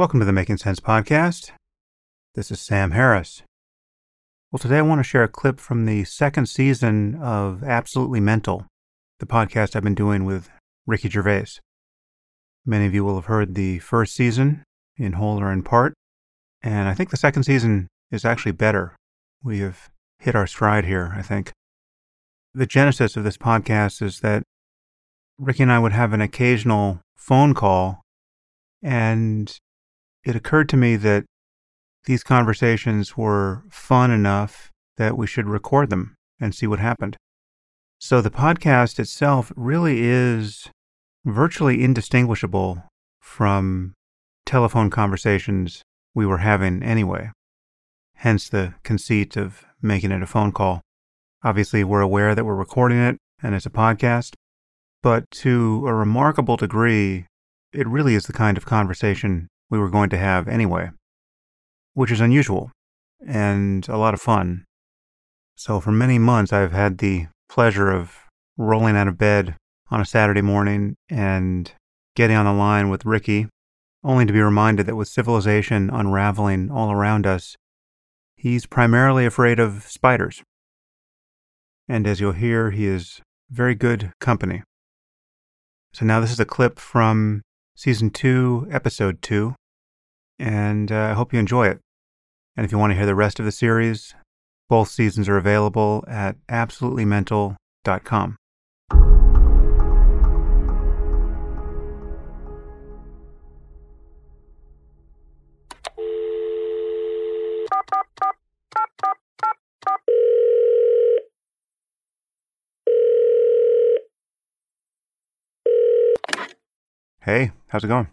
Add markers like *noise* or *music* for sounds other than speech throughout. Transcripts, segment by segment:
Welcome to the Making Sense podcast. This is Sam Harris. Well, today I want to share a clip from the second season of Absolutely Mental, the podcast I've been doing with Ricky Gervais. Many of you will have heard the first season in whole or in part, and I think the second season is actually better. We have hit our stride here, I think. The genesis of this podcast is that Ricky and I would have an occasional phone call, and it occurred to me that these conversations were fun enough that we should record them and see what happened. So the podcast itself really is virtually indistinguishable from telephone conversations we were having anyway. Hence the conceit of making it a phone call. Obviously, we're aware that we're recording it and it's a podcast, but to a remarkable degree, it really is the kind of conversation we were going to have anyway, which is unusual and a lot of fun. So, for many months, I've had the pleasure of rolling out of bed on a Saturday morning and getting on the line with Ricky, only to be reminded that with civilization unraveling all around us, he's primarily afraid of spiders. And as you'll hear, he is very good company. So now this is a clip from season two, episode two, and uh, I hope you enjoy it. And if you want to hear the rest of the series, both seasons are available at absolutelymental.com. Hey, how's it going?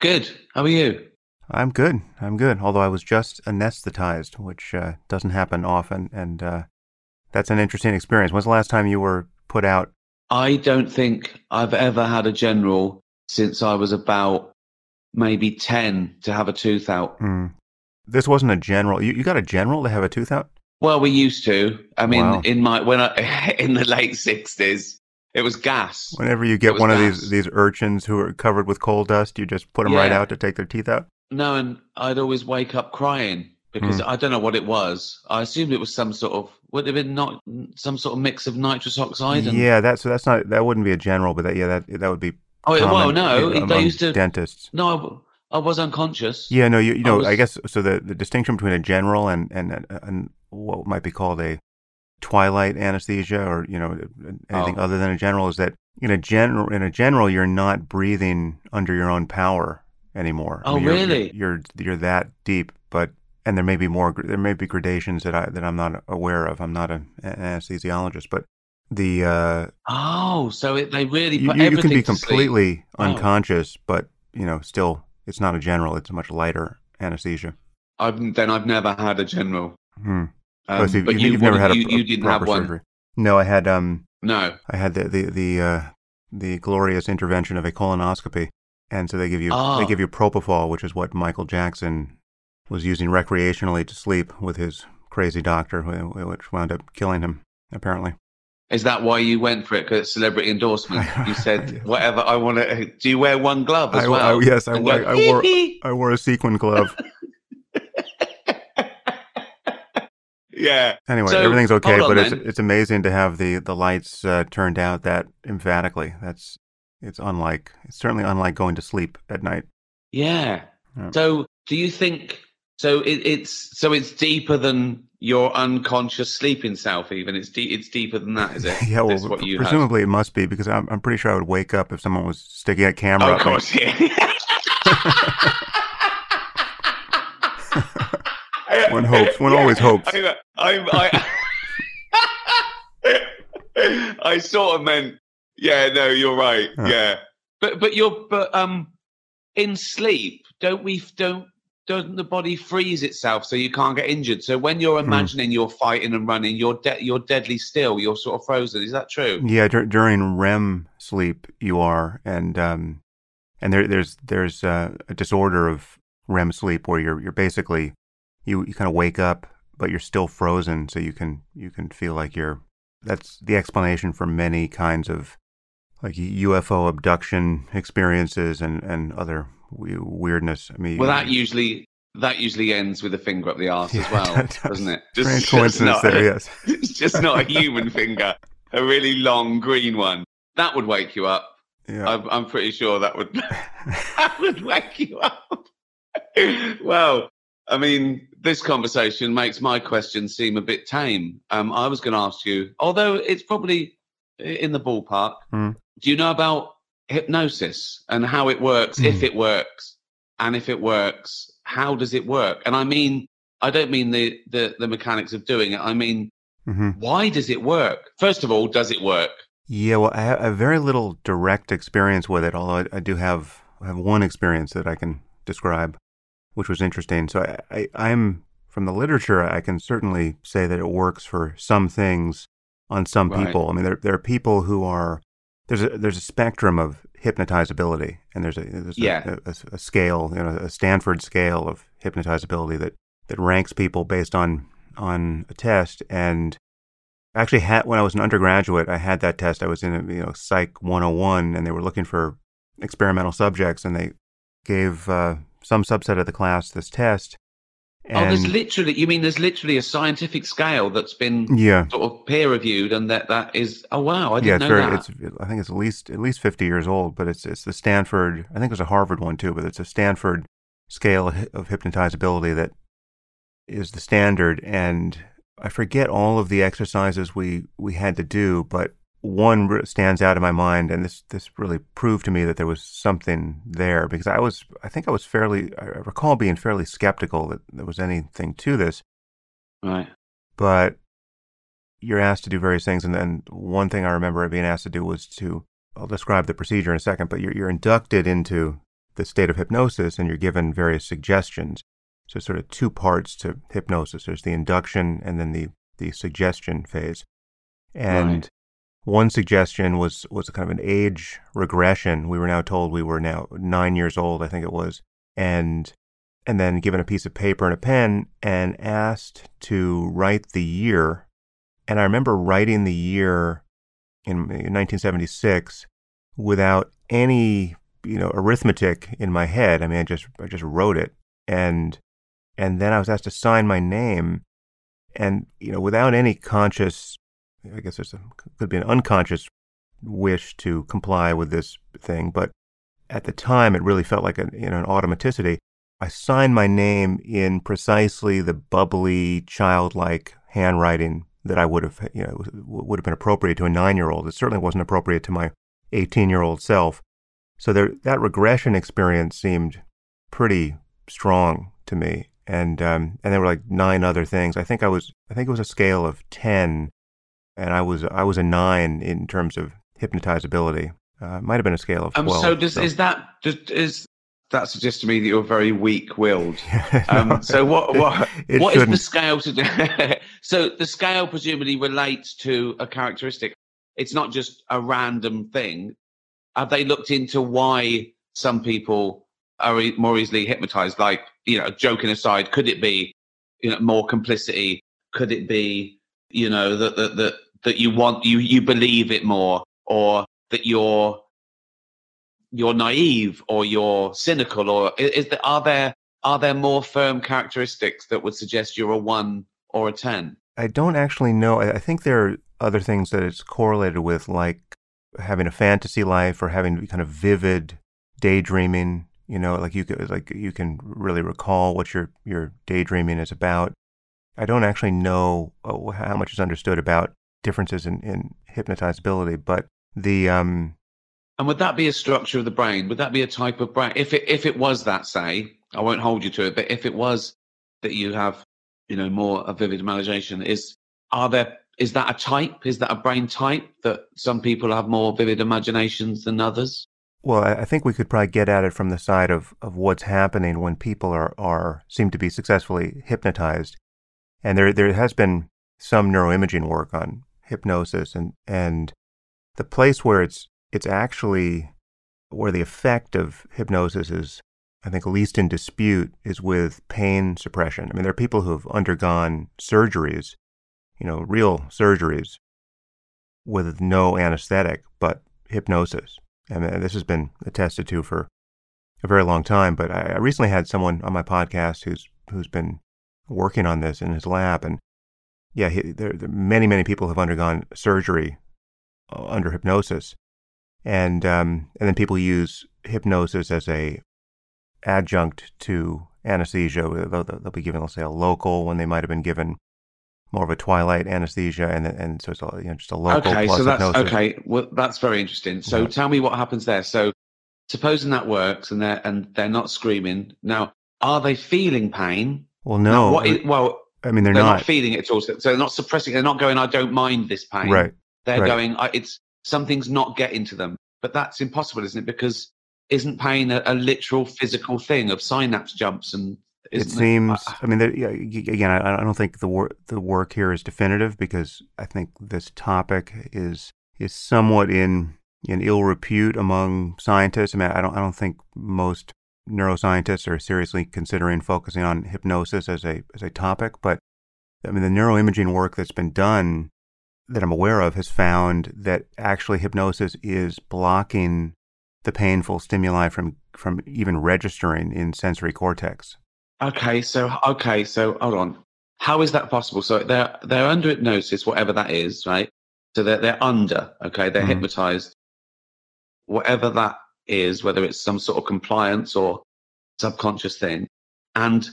Good. How are you? I'm good. I'm good. Although I was just anesthetized, which uh, doesn't happen often, and uh, that's an interesting experience. When's the last time you were put out? I don't think I've ever had a general since I was about maybe 10 to have a tooth out. Mm. This wasn't a general. You, you got a general to have a tooth out? Well, we used to. I mean, Wow. in my when I *laughs* in the late 60s, it was gas. Whenever you get one of these these urchins who are covered with coal dust, you just put them right out to take their teeth out. No, and I'd always wake up crying because Hmm. I don't know what it was. I assumed it was some sort of would it have been not some sort of mix of nitrous oxide and Yeah, that's so that's not that wouldn't be a general, but that yeah that that would be. Oh, well, no, they used to dentists. No, I, I was unconscious. Yeah, no, you, you I know, I, was- guess so. The, the distinction between a general and, and and what might be called a twilight anesthesia, or you know, anything Oh. other than a general, is that in a general in a general you're not breathing under your own power anymore. Oh, you're- really? You're, you're you're that deep, but and there may be more. There may be gradations that I that I'm not aware of. I'm not a, an anesthesiologist, but the uh, Oh, so it, they really you, put you- can be completely Oh. unconscious, but you know, still, it's not a general. It's a much lighter anesthesia. I've, then I've never had a general. Hmm. Um, Oh, so but you've, you, never had a, you, you didn't have one. surgery. No, I had um, No. I had the the the uh, the glorious intervention of a colonoscopy, and so they give you Ah. they give you propofol, which is what Michael Jackson was using recreationally to sleep with his crazy doctor, which wound up killing him apparently. Is that why you went for it? Because celebrity endorsement. *laughs* You said whatever I want to. Do you wear one glove as I- well? I- yes, I wore- go, I wore- I wore a sequin glove. *laughs* yeah. Anyway, So, everything's okay, but it's it's amazing to have the the lights uh, turned out that emphatically. That's it's unlike it's certainly unlike going to sleep at night. Yeah. Yeah. So, do you think? So it, it's so it's deeper than your unconscious sleeping self. Even it's deep. it's deeper than that, is it? *laughs* yeah, well, That's what you have? presumably it must be because I'm I'm pretty sure I would wake up if someone was sticking a camera. Oh, of me. course, yeah. *laughs* *laughs* One hopes. One always hopes. I, I, I, I sort of meant, yeah, no, you're right, Huh. yeah. But but you're but um, in sleep, don't we? Don't doesn't the body freeze itself so you can't get injured? So when you're Hmm. imagining you're fighting and running, you're de- you're deadly still. You're sort of frozen. Is that true? Yeah, dur- during REM sleep, you are, and um, and there there's there's uh, a disorder of REM sleep where you're you're basically you you kind of wake up, but you're still frozen, so you can you can feel like you're. That's the explanation for many kinds of like UFO abduction experiences and and other weirdness. I mean, well, that usually that usually ends with a finger up the arse *laughs* Yeah, as well, that does. doesn't it? just *laughs* coincidence not, there. Yes. *laughs* It's just not a human finger, a really long green one. That would wake you up. Yeah. I'm, I'm pretty sure that would that would wake you up. well, I mean, this conversation makes my question seem a bit tame. Um, I was going to ask you, although it's probably in the ballpark. Hmm. Do you know about hypnosis and how it works? If Hmm. it works, and if it works, how does it work? And I mean, I don't mean the the, the mechanics of doing it. I mean, hmm why does it work? First of all, does it work? Yeah, well, I have, I have very little direct experience with it, although I, I do have I have one experience that I can describe, which was interesting. So I, I, I'm from the literature, I can certainly say that it works for some things on some Right. people. I mean, there there are people who are there's a there's a spectrum of hypnotizability, and there's a there's Yeah. a, a, a scale, you know, a Stanford scale of hypnotizability that that ranks people based on on a test and I actually had when I was an undergraduate, I had that test. I was in a, you know Psych 101, and they were looking for experimental subjects, and they gave uh, some subset of the class this test. Oh, there's literally. You mean there's literally a scientific scale that's been yeah, sort of peer reviewed, and that that is. Oh wow, I didn't it's know very. that. It's I think it's at least at least 50 years old, but it's it's the Stanford. I think it was a Harvard one too, but it's a Stanford scale of hypnotizability that is the standard. And I forget all of the exercises we we had to do, but one stands out in my mind, and this this really proved to me that there was something there because I was I think I was fairly I recall being fairly skeptical that there was anything to this, right. but you're asked to do various things, and then one thing I remember being asked to do was to I'll describe the procedure in a second, but you're you're inducted into the state of hypnosis, and you're given various suggestions. So sort of two parts to hypnosis. There's the induction and then the the suggestion phase. And Right. One suggestion was was a kind of an age regression. We were now told we were now nine years old, I think it was, and and then given a piece of paper and a pen and asked to write the year. And I remember writing the year in, in 1976 without any you know arithmetic in my head. I mean, I just I just wrote it, and and then I was asked to sign my name, and you know without any conscious, I guess there's a could be an unconscious wish to comply with this thing, but at the time it really felt like a you know an automaticity. I signed my name in precisely the bubbly, childlike handwriting that I would have, you know, would have been appropriate to a nine-year-old. It certainly wasn't appropriate to my 18-year-old self. So there, that regression experience seemed pretty strong to me, and um, and there were like nine other things. I think I was, I think it was a scale of ten, and I was, I was a nine in terms of hypnotizability. Uh, it might have been a scale of Um. So does is that does, is that suggests to me that you're very weak-willed? *laughs* No, Um. So what what *laughs* it what is the scale to do? *laughs* so the scale presumably relates to a characteristic. It's not just a random thing. Have they looked into why some people are more easily hypnotized? Like, you know, joking aside, could it be, you know, more complicity? Could it be, you know, that that that, that you want you you believe it more, or that you're you're naive, or you're cynical, or is there are there are there more firm characteristics that would suggest you're a one or a ten? I don't actually know. I I think there are other things that it's correlated with, like having a fantasy life or having kind of vivid daydreaming. You know, like you could, like you can really recall what your your daydreaming is about. I don't actually know uh, how much is understood about differences in, in hypnotizability, but the um, And would that be a structure of the brain? Would that be a type of brain? If it if it was that, say, I won't hold you to it, but if it was that you have, you know, more a vivid imagination, is are there is that a type? Is that a brain type that some people have more vivid imaginations than others? Well, I I think we could probably get at it from the side of, of what's happening when people are, are seem to be successfully hypnotized. And there there has been some neuroimaging work on hypnosis and, and the place where it's it's actually where the effect of hypnosis is I think least in dispute is with pain suppression. I mean there are people who have undergone surgeries, you know, real surgeries with no anesthetic but hypnosis. And uh, this has been attested to for a very long time. But I, I recently had someone on my podcast who's who's been working on this in his lab, and yeah, he, there, there, many many people have undergone surgery uh, under hypnosis, and um, and then people use hypnosis as a adjunct to anesthesia. They'll, they'll be given, let's say, a local when they might have been given more of a twilight anesthesia, and and so it's all, you know, just a local. Okay, so that's hypnosis. okay. Well, that's very interesting. So Yeah. tell me what happens there. So supposing that works, and they're and they're not screaming now. Are they feeling pain? Well, Now, no, what is, well, I mean they're, they're, not. not, feeling it at all. So they're not suppressing. They're not going. I don't mind this pain. right. They're right. going. I, it's something's not getting to them. But that's impossible, isn't it? Because isn't pain a, a literal physical thing of synapse jumps and? It seems. I- I mean, there, yeah, again, I, I don't think the work the work here is definitive because I think this topic is is somewhat in in ill repute among scientists. I mean, I don't I don't think most neuroscientists are seriously considering focusing on hypnosis as a as a topic. But I mean, the neuroimaging work that's been done that I'm aware of has found that actually hypnosis is blocking the painful stimuli from from even registering in sensory cortex. Okay, so okay, so hold on. How is that possible? So they're they're under hypnosis, whatever that is, right? So they're they're under, okay, they're Mhm. hypnotized. Whatever that is, whether it's some sort of compliance or subconscious thing, and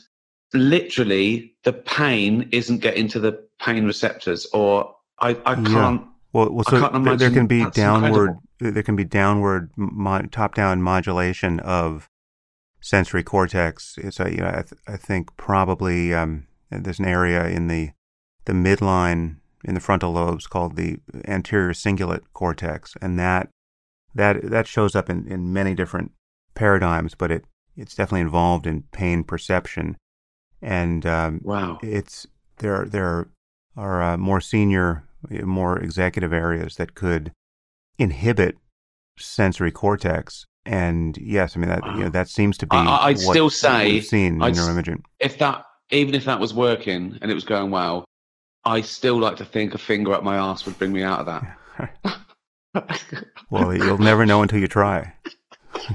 literally the pain isn't getting to the pain receptors, or I I can't. Well, well, I so there can be downward, incredible. there can be downward, mo- top-down modulation of sensory cortex. It's a, you know, I, th- I think probably um, there's an area in the the midline in the frontal lobes called the anterior cingulate cortex, and that that that shows up in, in many different paradigms, but it it's definitely involved in pain perception, and um, Wow. it's there there are uh, more senior more executive areas that could inhibit sensory cortex and yes i mean that you know that seems to be I- what still say- seen I'd neuroimaging If that, even if that was working and it was going well, I still like to think a finger up my ass would bring me out of that. *laughs* well you'll never know until you try *laughs*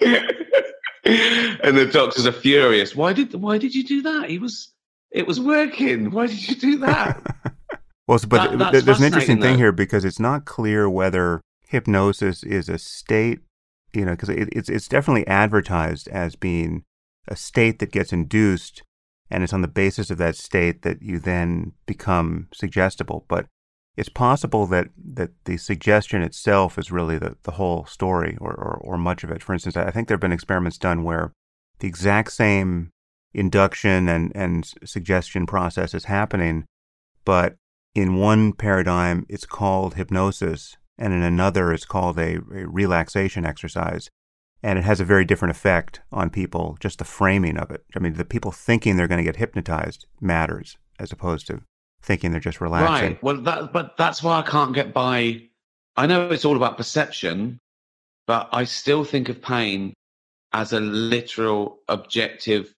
and the doctors are furious. Why did why did you do that? He was it was working. Why did you do that? *laughs* well but That- there's an interesting thing though. here because it's not clear whether hypnosis is a state you know because it, it's it's definitely advertised as being a state that gets induced and it's on the basis of that state that you then become suggestible but it's possible that that the suggestion itself is really the, the whole story or, or or much of it. For instance i think there have been experiments done where the exact same induction and and suggestion process is happening but in one paradigm it's called hypnosis and in another it's called a, a relaxation exercise. And it has a very different effect on people just the framing of it. I mean the people thinking they're going to get hypnotized matters as opposed to thinking they're just relaxing right. Well that but that's why I can't get by I know it's all about perception, but I still think of pain as a literal objective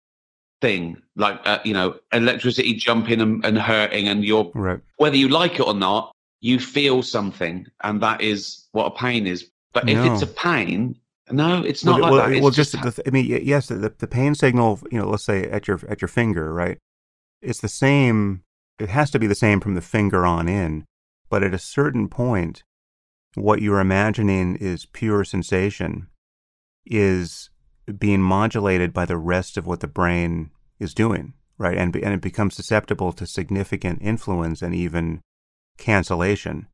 thing. Like uh, you know, electricity jumping and, and hurting and you're right whether you like it or not, you feel something, and that is what a pain is. But if it's a pain, no, it's not well, like well, that. It's well, just, just, the, th- I mean, yes, the, the pain signal, you know, let's say at your at your finger, right? It's the same. It has to be the same from the finger on in, but at a certain point, what you're imagining is pure sensation, is being modulated by the rest of what the brain is doing, right? And and it becomes susceptible to significant influence and even cancellation.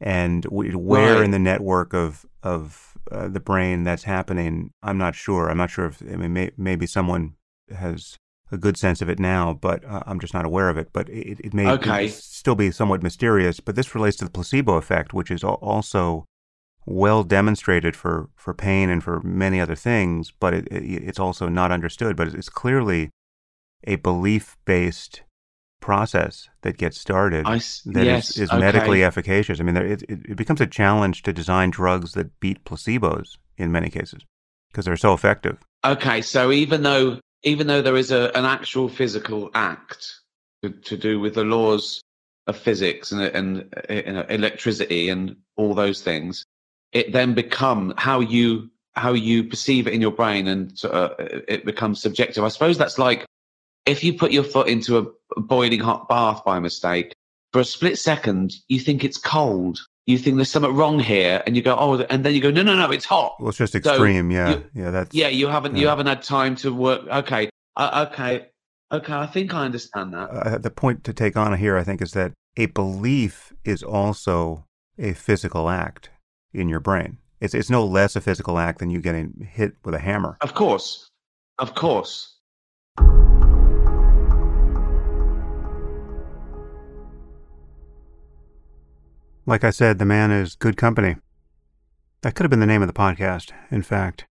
And where Right. in the network of of uh, the brain that's happening, I'm not sure. I'm not sure if I mean may, maybe someone has a good sense of it now, but uh, I'm just not aware of it. But it, it may Okay. still be somewhat mysterious. But this relates to the placebo effect, which is also well demonstrated for, for pain and for many other things, but it, it, it's also not understood. But it's clearly a belief based process that gets started I that is yes, is okay. medically efficacious. I mean, there, it it becomes a challenge to design drugs that beat placebos in many cases because they're so effective. Okay, so even though even though there is a, an actual physical act to, to do with the laws of physics and, and, uh, know, electricity and all those things, it then become how you how you perceive it in your brain and of, it becomes subjective. I suppose that's like if you put your foot into a boiling hot bath by mistake, for a split second, you think it's cold. You think there's something wrong here, and you go, oh, and then you go, no, no, no, it's hot. Well, it's just extreme. So yeah, you- yeah. That's Yeah, you haven't you haven't had time to work. Okay, uh, okay, okay. I think I understand that. uh, the point to take on here. I think is that a belief is also a physical act in your brain. It's it's no less a physical act than you getting hit with a hammer. Of course, of course. Like I said, the man is good company. That could have been the name of the podcast, in fact.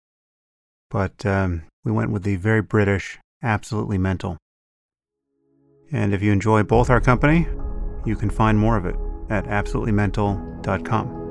But um, we went with the very British, absolutely mental. And if you enjoy both our company, you can find more of it at absolutelymental.com.